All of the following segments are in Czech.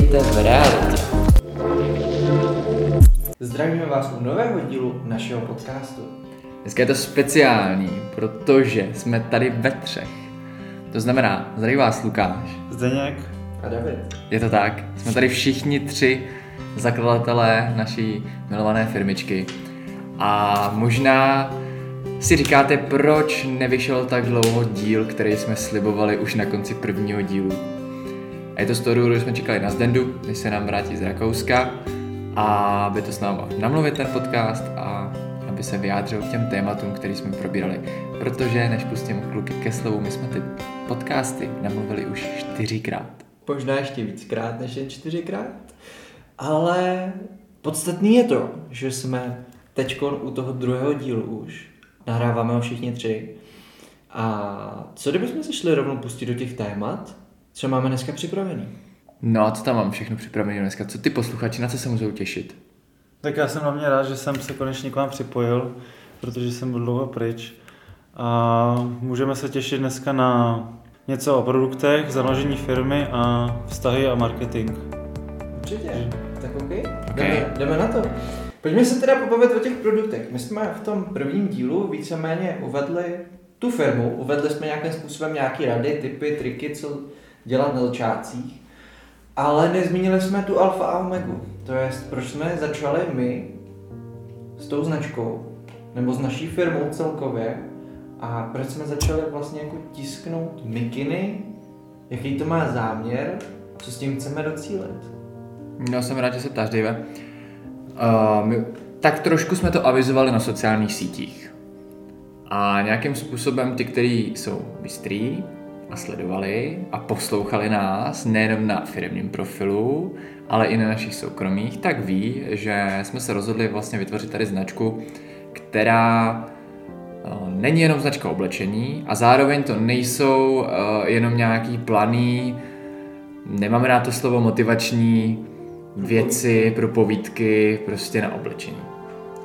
Vítejte v realitě. Zdravíme vás u nového dílu našeho podcastu. Dneska je to speciální, protože jsme tady ve třech. To znamená, zdraví vás Lukáš. Zdeněk. A David. Je to tak, jsme tady všichni tři zakladatelé naší milované firmičky. A možná si říkáte, proč nevyšel tak dlouho díl, který jsme slibovali už na konci prvního dílu. A je to z toho důvodu, že jsme čekali na Zdendu, než se nám vrátí z Rakouska, a aby to s námi namluvit ten podcast a aby se vyjádřil k těm tématům, který jsme probírali. Protože než pustím kluky ke slovu, my jsme ty podcasty namluvili už čtyřikrát. Možná ještě víckrát než jen čtyřikrát. Ale podstatný je to, že jsme teď u toho druhého dílu už. Nahráváme ho všichni tři. A co kdybychom se šli rovnou pustit do těch témat, co máme dneska připravený? No a co tam mám všechno připravené dneska? Co ty posluchači, na co se můžou těšit? Tak já jsem hlavně rád, že jsem se konečně k vám připojil, protože jsem byl dlouho pryč. A můžeme se těšit dneska na něco o produktech, založení firmy a vztahy a marketing. Určitě. Tak OK. okay. Jdeme, jdeme na to. Pojďme se teda pobavit o těch produktech. My jsme v tom prvním dílu víceméně uvedli tu firmu, uvedli jsme nějakým způsobem nějaké rady, typy, triky, co dělat na začátcích, ale nezmínili jsme tu alfa a omegu. To je, proč jsme začali my s tou značkou, nebo s naší firmou celkově, a proč jsme začali vlastně jako tisknout mikiny, jaký to má záměr, co s tím chceme docílit. No, jsem rád, že se ptáš, Dave. Uh, my, tak trošku jsme to avizovali na sociálních sítích. A nějakým způsobem ty, kteří jsou bystrý a sledovali a poslouchali nás nejenom na firmním profilu, ale i na našich soukromých, tak ví, že jsme se rozhodli vlastně vytvořit tady značku, která není jenom značka oblečení a zároveň to nejsou jenom nějaký planý, nemáme na to slovo motivační věci pro povídky prostě na oblečení.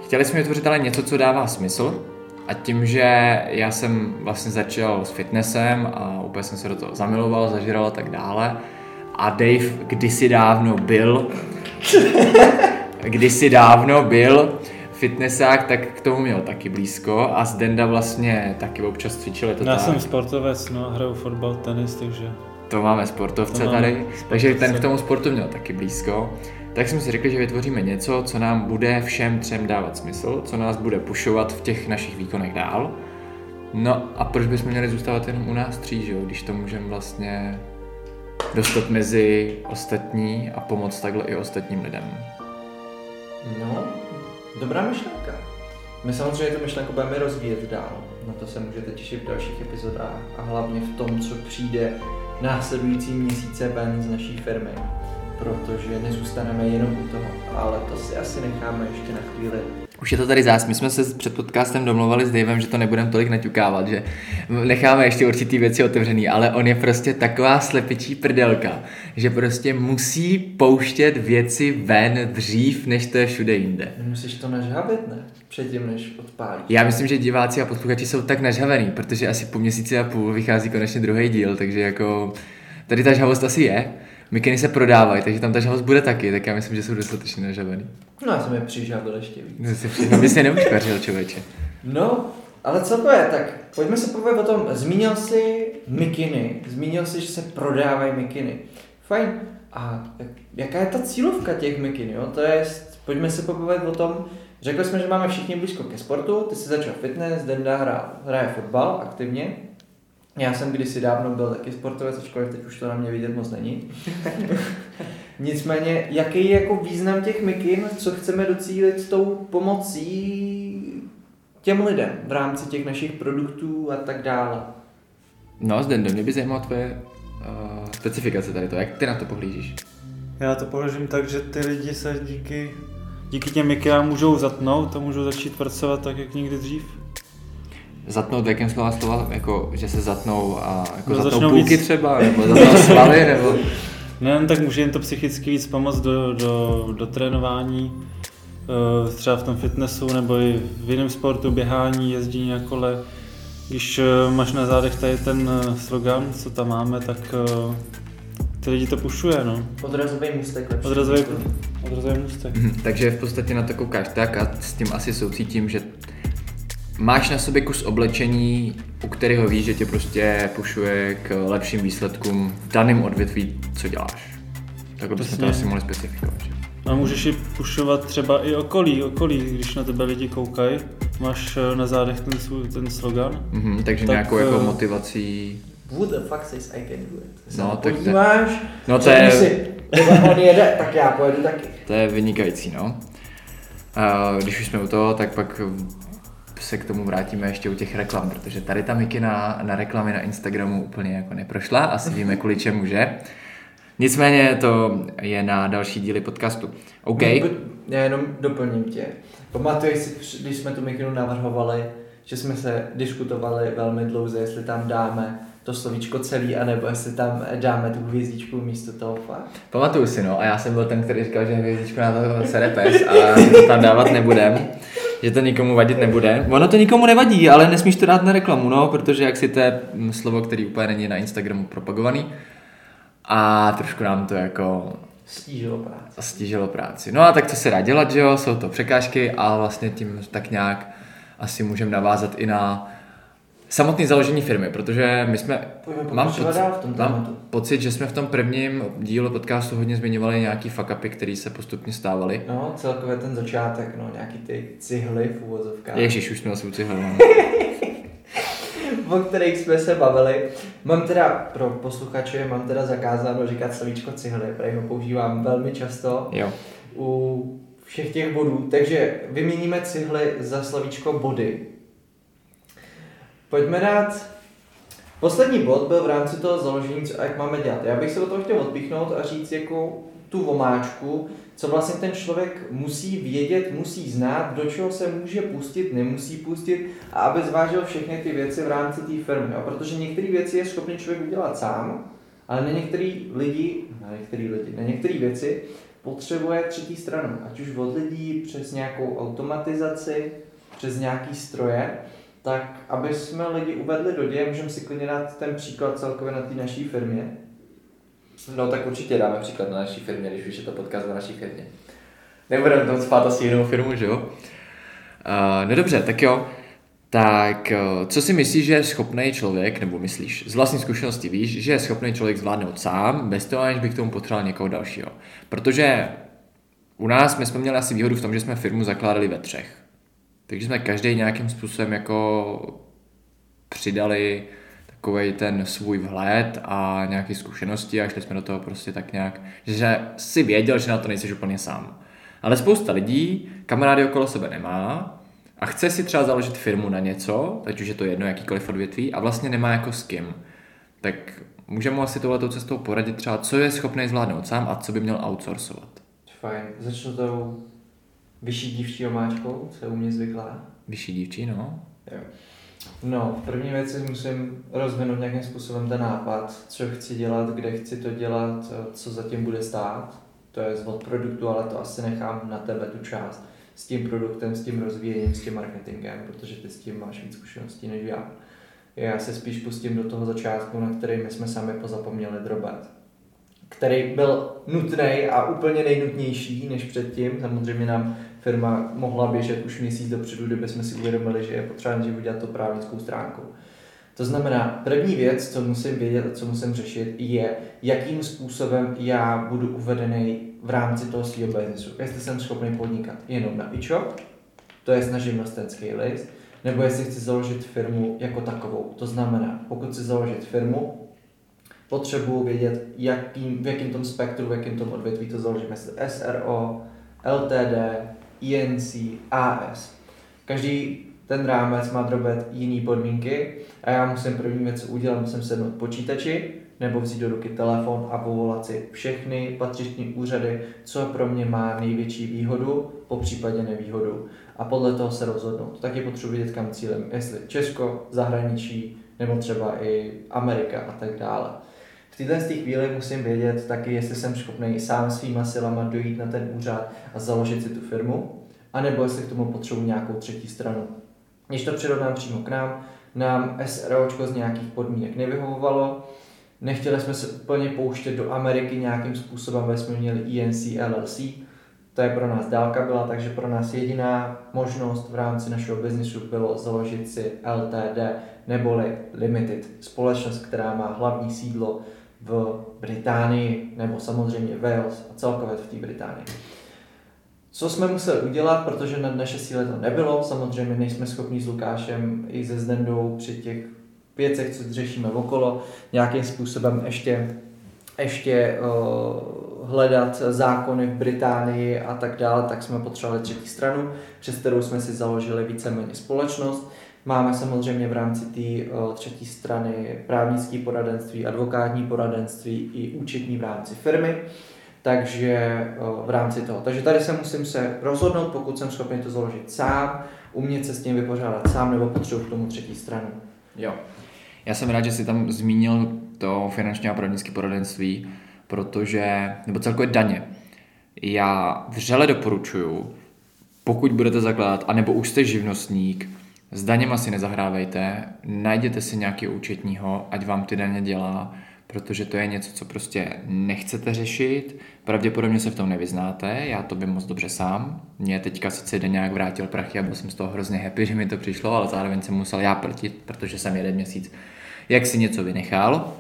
Chtěli jsme vytvořit ale něco, co dává smysl a tím, že já jsem vlastně začal s fitnessem a úplně jsem se do toho zamiloval, zažíral a tak dále a Dave kdysi dávno byl kdysi dávno byl fitnessák, tak k tomu měl taky blízko a z Denda vlastně taky občas cvičil. Je to Já tak. jsem sportovec, no, hraju fotbal, tenis, takže... To máme sportovce To máme tady, sportovce. takže ten k tomu sportu měl taky blízko. Tak jsme si řekli, že vytvoříme něco, co nám bude všem třem dávat smysl, co nás bude pušovat v těch našich výkonech dál. No a proč bychom měli zůstávat jenom u nás tří, že jo, když to můžeme vlastně dostat mezi ostatní a pomoct takhle i ostatním lidem. No, dobrá myšlenka. My samozřejmě tu myšlenku budeme rozvíjet dál. Na to se můžete těšit v dalších epizodách a hlavně v tom, co přijde následující měsíce ven z naší firmy. Protože nezůstaneme jenom u toho, ale to si asi necháme ještě na chvíli. Už je to tady zás. My jsme se před podcastem domluvali s Davem, že to nebudeme tolik naťukávat, že necháme ještě určitý věci otevřený, ale on je prostě taková slepičí prdelka, že prostě musí pouštět věci ven dřív, než to je všude jinde. Musíš to nažhavit, ne? Předtím, než odpálíš. Já myslím, že diváci a posluchači jsou tak nažhavený, protože asi po měsíci a půl vychází konečně druhý díl, takže jako tady ta žhavost asi je. Mikiny se prodávají, takže tam ta žhavost bude taky, tak já myslím, že jsou dostatečně nažhavený. No, já jsem je přižavil ještě víc. No, by se neuškařil, člověče. No, ale co to je, tak pojďme se pobavit o tom. Zmínil jsi mikiny, zmínil jsi, že se prodávají mikiny. Fajn. A jaká je ta cílovka těch mikin, jo? To je, pojďme se pobavit o tom, řekli jsme, že máme všichni blízko ke sportu, ty jsi začal fitness, Denda hra, hraje fotbal aktivně. Já jsem kdysi dávno byl taky sportovec, ačkoliv teď už to na mě vidět moc není. Nicméně, jaký je jako význam těch mikin, co chceme docílit s tou pomocí těm lidem v rámci těch našich produktů a tak dále. No, Zdendo, mě by zajímala tvoje uh, specifikace tady to, jak ty na to pohlížíš? Já to položím tak, že ty lidi se díky, díky těm mikinám můžou zatnout a můžou začít pracovat tak, jak nikdy dřív. Zatnout, v jakém slova slova, jako, že se zatnou a jako No, zatnou začnou půlky víc- třeba, nebo zatnou svaly, nebo... Nejen tak může jim to psychicky víc pomoct do, do, do trénování, eh, třeba v tom fitnessu nebo i v jiném sportu, běhání, jezdění na kole. Když eh, máš na zádech tady ten eh, slogan, co tam máme, tak ty lidi to pušuje, no. Odrazový můstek lepší. Odrazový, odrazový můstek. Mhm, takže v podstatě na to koukáš tak a s tím asi soucítím, že máš na sobě kus oblečení, u kterého víš, že tě prostě pušuje k lepším výsledkům v daném odvětví, co děláš. Bychom to Přesně. asi mohli specifikovat. Že? A můžeš ji pušovat třeba i okolí, okolí, když na tebe lidi koukají. Máš eh, na zádech ten, svůj, ten slogan. Mhm, takže Tak, nějakou jako eh, motivací. Who the fuck says I can do it? No, tak to- podíváš, no to je- si, "Třeba on jede, tak já pojedu taky. To je vynikající, no. A když už jsme u toho, tak pak se k tomu vrátíme ještě u těch reklam, protože tady ta mikina na reklamy na Instagramu úplně jako neprošla, asi víme kvůli čemu, že? Nicméně to je na další díly podcastu. OK, No, Já jenom doplním tě. Pamatuješ si, když jsme tu mikinu navrhovali, že jsme se diskutovali velmi dlouze, jestli tam dáme to slovíčko celý, anebo jestli tam dáme tu hvězdičku místo toho fakt. pamatuju si, no, a já jsem byl ten, který říkal, že hvězdičku na to pes a tam dávat nebudem, že to nikomu vadit nebude. Ono to nikomu nevadí, ale nesmíš to dát na reklamu, no, protože jak si to je mm, slovo, který úplně není na Instagramu propagovaný a trošku nám to jako Stížilo práci. stížilo práci. No a tak co se dá dělat, že jo, jsou to překážky a vlastně tím tak nějak asi můžeme navázat i na samotné založení firmy, protože my jsme, Pojďme mám, dál v tom mám pocit, že jsme v tom prvním dílu podcastu hodně zmiňovali nějaký fuck upy, které se postupně stávaly. No, celkově ten začátek, no, nějaký ty cihly v úvozovkách, Ježíš, už jsme asi u cihle, no. o kterých jsme se bavili. Mám teda, pro posluchače, mám teda zakázáno říkat slovíčko cihly, protože ho používám velmi často. Jo. u všech těch bodů. Takže vyměníme cihly za slovíčko body. Pojďme dát... Poslední bod byl v rámci toho založení, co jak máme dělat. Já bych se o toho chtěl odpíchnout a říct jako tu vomáčku, co vlastně ten člověk musí vědět, musí znát, do čeho se může pustit, nemusí pustit a aby zvážil všechny ty věci v rámci té firmy. Jo? Protože některé věci je schopný člověk udělat sám, ale na některé lidi, na některé lidi, na některé věci potřebuje třetí stranu, ať už od lidí přes nějakou automatizaci, přes nějaký stroje, tak aby jsme lidi uvedli do děje, můžeme si klidně dát ten příklad celkově na té naší firmě. No tak určitě dáme příklad na naší firmě, když už je to podcast na naší firmě. Nebudeme tam spát asi jinou firmu, že jo? Uh, no dobře, tak jo. Tak uh, co si myslíš, že je schopný člověk, nebo myslíš, z vlastní zkušenosti víš, že je schopný člověk zvládnout sám, bez toho, aniž by k tomu potřeboval někoho dalšího? Protože u nás my jsme měli asi výhodu v tom, že jsme firmu zakládali ve třech. Takže jsme každý nějakým způsobem jako přidali takový ten svůj vhled a nějaké zkušenosti a šli jsme do toho prostě tak nějak, že si věděl, že na to nejsi úplně sám. Ale spousta lidí kamarády okolo sebe nemá a chce si třeba založit firmu na něco, ať už je to jedno jakýkoliv odvětví a vlastně nemá jako s kým. Tak můžeme mu asi touhletou cestou poradit třeba, co je schopný zvládnout sám a co by měl outsourcovat. Fajn. Začnu tou vyšší dívčí omáčkou, co je u mě zvyklá. Vyšší dívčí, no. Jo. No, v první věci musím rozvinout nějakým způsobem ten nápad, co chci dělat, kde chci to dělat, co zatím bude stát. To je od produktu, ale to asi nechám na tebe tu část. S tím produktem, s tím rozvíjením, s tím marketingem, protože ty s tím máš víc zkušeností než já. Já se spíš pustím do toho začátku, na který my jsme sami pozapomněli drobet. Který byl nutný a úplně nejnutnější než předtím. Samozřejmě nám firma mohla běžet už měsíc dopředu, kdyby jsme si uvědomili, že je potřeba nejdřív udělat to právnickou stránku. To znamená, první věc, co musím vědět a co musím řešit, je, jakým způsobem já budu uvedený v rámci toho svého biznesu. Jestli jsem schopný podnikat jenom na e-shop, to je na živnostenský list, nebo jestli chci založit firmu jako takovou. To znamená, pokud chci založit firmu, potřebuji vědět, jakým, v jakém tom spektru, v jakém tom odvětví to založíme. Jestli SRO, LTD, INC, AS. Každý ten rámec má drobet jiný podmínky a já musím první věc co udělat, musím sednout počítači nebo vzít do ruky telefon a povolat si všechny patřičné úřady, co pro mě má největší výhodu, po případě nevýhodu a podle toho se rozhodnout. Taky potřebuji vědět, kam cílem, jestli Česko, zahraničí, nebo třeba i Amerika a tak dále. V této chvíli musím vědět taky, jestli jsem schopný sám svýma silama dojít na ten úřad a založit si tu firmu, anebo jestli k tomu potřebuji nějakou třetí stranu. Když to přirovnám přímo k nám, nám SROčko z nějakých podmínek nevyhovovalo, Nechtěli jsme se úplně pouštět do Ameriky nějakým způsobem, aby jsme měli ENC LLC. To je pro nás dálka byla, takže pro nás jediná možnost v rámci našeho biznisu bylo založit si LTD neboli Limited, společnost, která má hlavní sídlo v Británii nebo samozřejmě Wales a celkově v té Británii. Co jsme museli udělat, protože na naše síle to nebylo, samozřejmě nejsme schopni s Lukášem i se Zdendou při těch věcech, co řešíme okolo, nějakým způsobem ještě, ještě uh, hledat zákony v Británii a tak dále, tak jsme potřebovali třetí stranu, přes kterou jsme si založili víceméně společnost. Máme samozřejmě v rámci té uh, třetí strany právnické poradenství, advokátní poradenství i účetní v rámci firmy takže v rámci toho. Takže tady se musím se rozhodnout, pokud jsem schopný to založit sám, umět se s tím vypořádat sám, nebo potřebuji k tomu třetí stranu. Jo. Já jsem rád, že jsi tam zmínil to finanční a právnické poradenství, protože, nebo celkově daně. Já vřele doporučuju, pokud budete zakládat, anebo už jste živnostník, s daněma si nezahrávejte, najděte si nějaký účetního, ať vám ty daně dělá, protože to je něco, co prostě nechcete řešit, pravděpodobně se v tom nevyznáte, já to vím moc dobře sám, mě teďka sice jeden nějak vrátil prachy a byl jsem z toho hrozně happy, že mi to přišlo, ale zároveň jsem musel já pltit, protože jsem jeden měsíc jak si něco vynechal,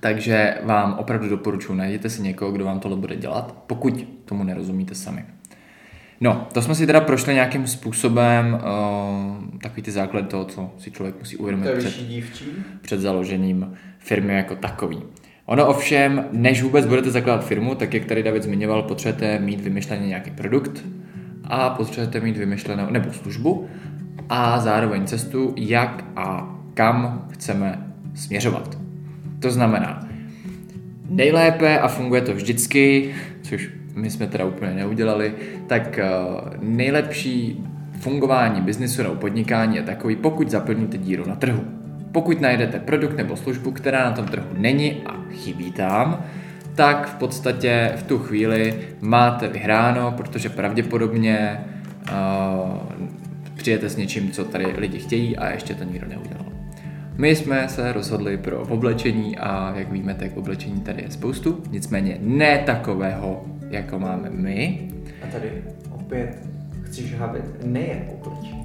takže vám opravdu doporučuji, najděte si někoho, kdo vám tohle bude dělat, pokud tomu nerozumíte sami. No, to jsme si teda prošli nějakým způsobem uh, takový ty základy toho, co si člověk musí uvědomit před, před založením firmy jako takový. Ono ovšem, než vůbec budete zakládat firmu, tak jak tady David zmiňoval, potřebujete mít vymyšlený nějaký produkt a potřebujete mít vymyšlenou nebo službu a zároveň cestu, jak a kam chceme směřovat. To znamená, nejlépe a funguje to vždycky, což my jsme teda úplně neudělali, tak eh, nejlepší fungování biznisu nebo podnikání je takový, pokud zaplníte díru na trhu. Pokud najdete produkt nebo službu, která na tom trhu není a chybí tam, tak v podstatě v tu chvíli máte vyhráno, protože pravděpodobně uh, přijete s něčím, co tady lidi chtějí a ještě to nikdo neudělal. My jsme se rozhodli pro oblečení a jak víme, tak oblečení tady je spoustu, nicméně ne takového, jako máme my. A tady opět chci žhavit nejen oblečení.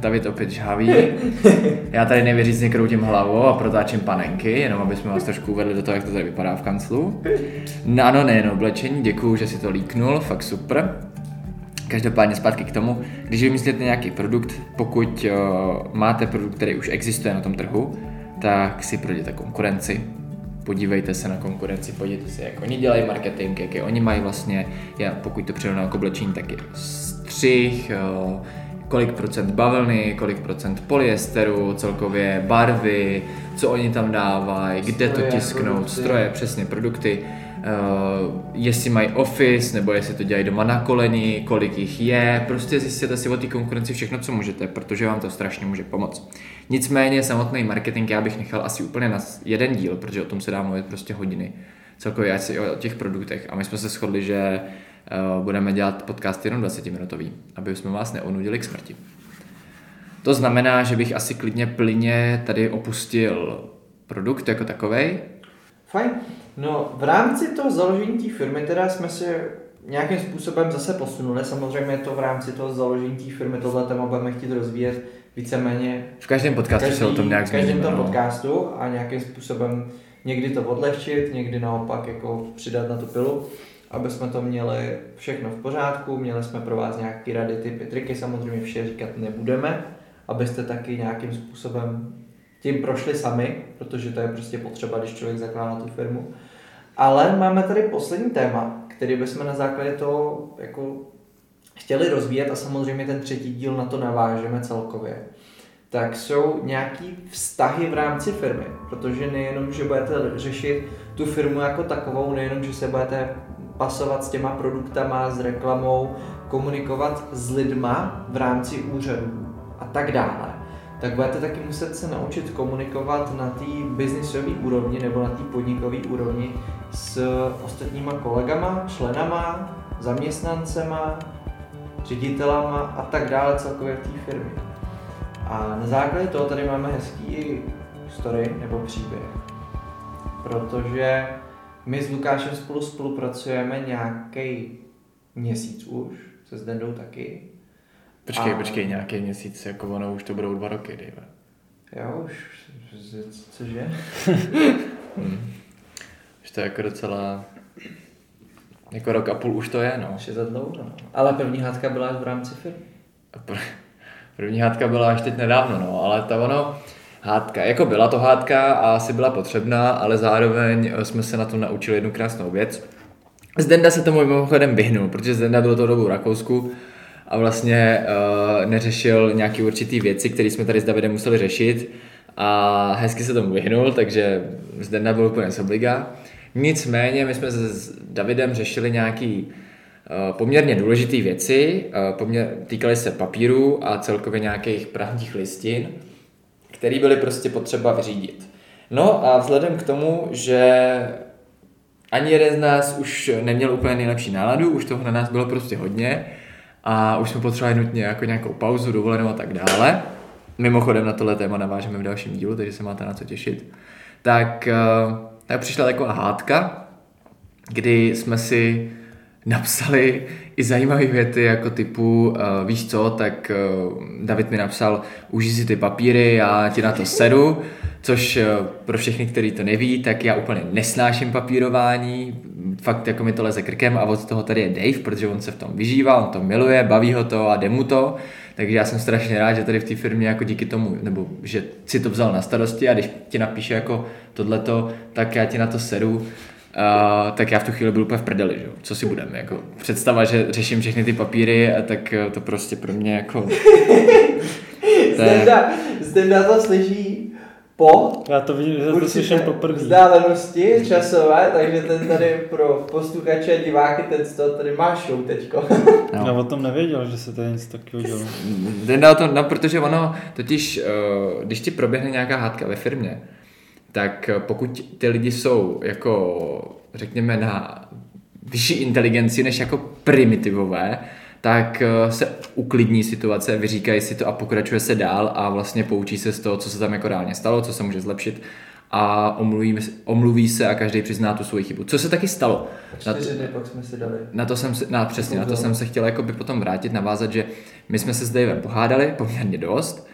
David opět žhaví. Já tady nevěřícně kroutím hlavou a protáčím panenky, jenom aby jsme vás trošku uvedli do toho, jak to tady vypadá v kanclu. No ano, nejen oblečení, děkuju, že si to líknul, fakt super. Každopádně zpátky k tomu, když vymyslíte nějaký produkt, pokud uh, máte produkt, který už existuje na tom trhu, tak si projděte konkurenci, podívejte se na konkurenci, podívejte se, jak oni dělají marketing, jaké oni mají vlastně, já, pokud to přirovnám k oblečení, tak je střih, uh, kolik procent bavlny, kolik procent polyesteru, celkově barvy, co oni tam dávají, kde to tisknou, produkty. stroje, přesně produkty, uh, jestli mají office, nebo jestli to dělají doma na koleni, kolik jich je, prostě zjistěte si o té konkurenci všechno, co můžete, protože vám to strašně může pomoct. Nicméně samotný marketing já bych nechal asi úplně na jeden díl, protože o tom se dá mluvit prostě hodiny, celkově asi o těch produktech a my jsme se shodli, že uh, budeme dělat podcast jenom 20 minutový, aby jsme vás neonudili k smrti. To znamená, že bych asi klidně plyně tady opustil produkt jako takový. Fajn. No, v rámci toho založení té firmy teda jsme se nějakým způsobem zase posunuli. Samozřejmě to v rámci toho založení té firmy tohle téma budeme chtít rozvíjet víceméně. V každém podcastu každý, se o tom nějak zmíníme. V každém tom no. podcastu a nějakým způsobem někdy to odlehčit, někdy naopak jako přidat na tu pilu aby jsme to měli všechno v pořádku, měli jsme pro vás nějaké rady, typy, triky, samozřejmě vše říkat nebudeme, abyste taky nějakým způsobem tím prošli sami, protože to je prostě potřeba, když člověk zakládá tu firmu. Ale máme tady poslední téma, který bychom na základě toho jako chtěli rozvíjet a samozřejmě ten třetí díl na to navážeme celkově. Tak jsou nějaký vztahy v rámci firmy, protože nejenom, že budete řešit tu firmu jako takovou, nejenom, že se budete pasovat s těma produktama, s reklamou, komunikovat s lidma v rámci úřadů a tak dále, tak budete taky muset se naučit komunikovat na té biznisové úrovni nebo na té podnikové úrovni s ostatníma kolegama, členama, zaměstnancema, ředitelama a tak dále celkově v té firmě. A na základě toho tady máme hezký story nebo příběh, protože my s Lukášem spolu spolupracujeme nějaký měsíc už, se Zdendou taky. Počkej, A- počkej, nějaký měsíc, jako ono už to budou dva roky, Dave. Jo, už, cože? Hmm. Už to je jako docela... Jako rok a půl už to je, no. Už je za dlouho. no. Ale první hádka byla až v rámci firmy. První hádka byla až teď nedávno, no, ale ta ono, hádka, jako byla to hádka a asi byla potřebná, ale zároveň eh, jsme se na tom naučili jednu krásnou věc. Zdenda se tomu mimochodem vyhnul, protože Zdenda byl to dobu v Rakousku a vlastně uh, neřešil nějaký určitý věci, které jsme tady s Davidem museli řešit a hezky se tomu vyhnul, takže Zdenda byl úplně z obliga. Nicméně my jsme s Davidem řešili nějaký uh, poměrně důležité věci, uh, poměr, týkaly se papíru a celkově nějakých právních listin, které byly prostě potřeba vyřídit. No a vzhledem k tomu, že ani jeden z nás už neměl úplně nejlepší náladu, už toho na nás bylo prostě hodně a už jsme potřebovali nutně jako nějakou pauzu, dovolenou a tak dále. Mimochodem na tohle téma navážeme v dalším dílu, takže se máte na co těšit. Tak, eh, tak přišla taková hádka, kdy jsme si napsali i zajímavé věty jako typu, uh, víš co, tak uh, David mi napsal, užij si ty papíry, já ti na to sedu, což uh, pro všechny, kteří to neví, tak já úplně nesnáším papírování, fakt jako mi to leze krkem a od toho tady je Dave, protože on se v tom vyžívá, on to miluje, baví ho to a jde mu to, takže já jsem strašně rád, že tady v té firmě jako díky tomu, nebo že si to vzal na starosti a když ti napíše jako tohleto, tak já ti na to sedu, Uh, tak já v tu chvíli byl úplně v prdeli, že? jo. co si budeme, jako představa, že řeším všechny ty papíry, a tak eh, to prostě pro mě jako... To je- Zdenda, Zdenda to slyší po Já to vidím, že to slyším poprvé. vzdálenosti časové, takže ten tady pro posluchače a diváky ten toho tady má show teďko. No. Já o tom nevěděl, že se tady něco takového dělo. Ten dal to, no, protože ono totiž, eh, když ti proběhne nějaká hádka ve firmě, tak eh, pokud ty lidi jsou jako, řekněme, na vyšší inteligenci než jako primitivové, tak eh, se uklidní situace, vyříkají si to a pokračuje se dál a vlastně poučí se z toho, co se tam jako reálně stalo, co se může zlepšit a omluví, omluví se a každý přizná tu svoji chybu. Co se taky stalo? Na to- pak jsme si dali. na to jsem se, na, přesně, na to jsem se chtěl jakoby potom vrátit, navázat, že my jsme se s Davem pohádali poměrně dost,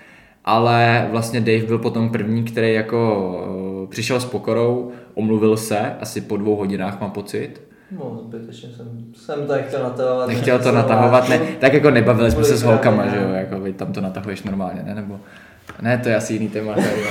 ale vlastně Dave byl potom první, který jako přišel s pokorou, omluvil se, asi po dvou hodinách mám pocit. No, zbytečně jsem, jsem to chtěl natahovat. Nechtěl to natahovat, ne, tak jako nebavili jsme se s holkama, ne. že jo, jako vy tam to natahuješ normálně, ne, nebo... Ne, to je asi jiný téma, který,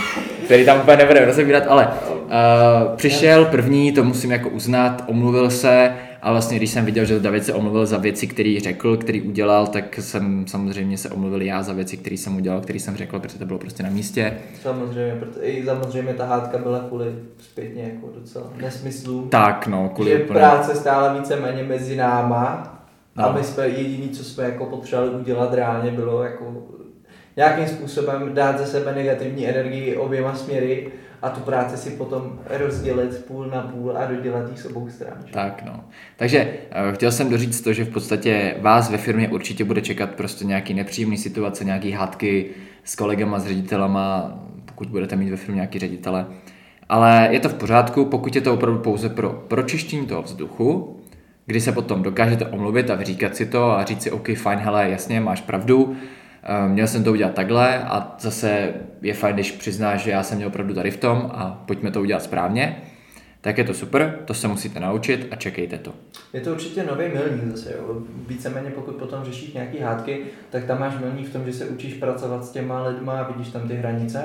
který tam úplně nebudeme rozebírat, ale uh, přišel první, to musím jako uznat, omluvil se a vlastně když jsem viděl, že David se omluvil za věci, které řekl, který udělal, tak jsem samozřejmě se omluvil já za věci, které jsem udělal, které jsem řekl, protože to bylo prostě na místě. Samozřejmě, proto, i samozřejmě ta hádka byla kvůli zpětně jako docela nesmyslům. Tak no, kvůli že úplně... práce stála víceméně mezi náma a No. my jsme jediný, co jsme jako potřebovali udělat reálně, bylo jako nějakým způsobem dát ze sebe negativní energii oběma směry a tu práci si potom rozdělit půl na půl a dodělat jí s obou stran. Tak no. Takže eh, chtěl jsem doříct to, že v podstatě vás ve firmě určitě bude čekat prostě nějaký nepříjemný situace, nějaký hádky s kolegama, s ředitelama, pokud budete mít ve firmě nějaký ředitele. Ale je to v pořádku, pokud je to opravdu pouze pro pročištění toho vzduchu, kdy se potom dokážete omluvit a vyříkat si to a říct si, OK, fajn, hele, jasně, máš pravdu, měl jsem to udělat takhle a zase je fajn, když přiznáš, že já jsem měl pravdu tady v tom a pojďme to udělat správně, tak je to super, to se musíte naučit a čekejte to. Je to určitě nový milník zase, jo. Víceméně pokud potom řešíš nějaký hádky, tak tam máš milník v tom, že se učíš pracovat s těma lidma a vidíš tam ty hranice,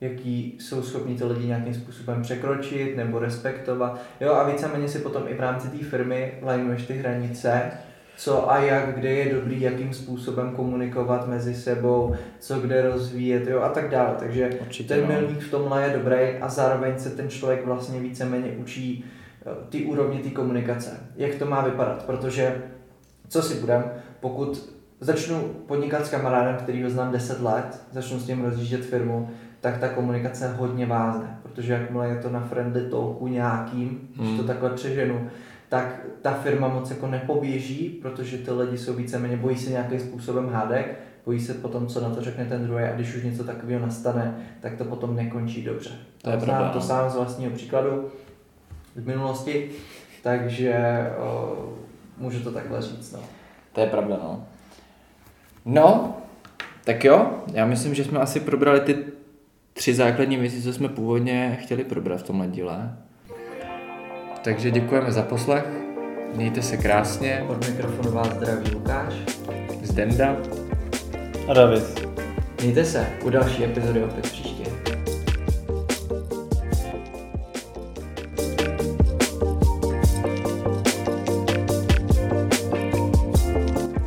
jaký jsou schopni ty lidi nějakým způsobem překročit nebo respektovat. Jo, a víceméně si potom i v rámci té firmy lajnuješ ty hranice, co a jak, kde je dobrý, jakým způsobem komunikovat mezi sebou, co kde rozvíjet, jo, a tak dále. Takže Určitě, ten no. milník v tomhle je dobrý a zároveň se ten člověk vlastně víceméně učí eh, ty úrovně té komunikace, jak to má vypadat, protože co si budem, pokud začnu podnikat s kamarádem, který ho znám 10 let, začnu s ním rozjíždět firmu, tak ta komunikace hodně vázne, protože jakmile je to na friendly talku nějakým, když to Hmm. takhle přeženu, tak ta firma moc jako nepoběží, protože ty lidi jsou víceméně, bojí se nějakým způsobem hádek, bojí se potom, co na to řekne ten druhý a když už něco takového nastane, tak to potom nekončí dobře. To je Znám pravda, to no. sám z vlastního příkladu, v minulosti, takže uh, můžu to takhle říct. No. To je pravda, no. No, tak jo, já myslím, že jsme asi probrali ty tři základní věci, co jsme původně chtěli probrat v tomhle díle. Takže děkujeme za poslech, mějte se krásně. Od mikrofonu vás zdraví Lukáš. Zdenda. A David. Mějte se u další epizody opět příště.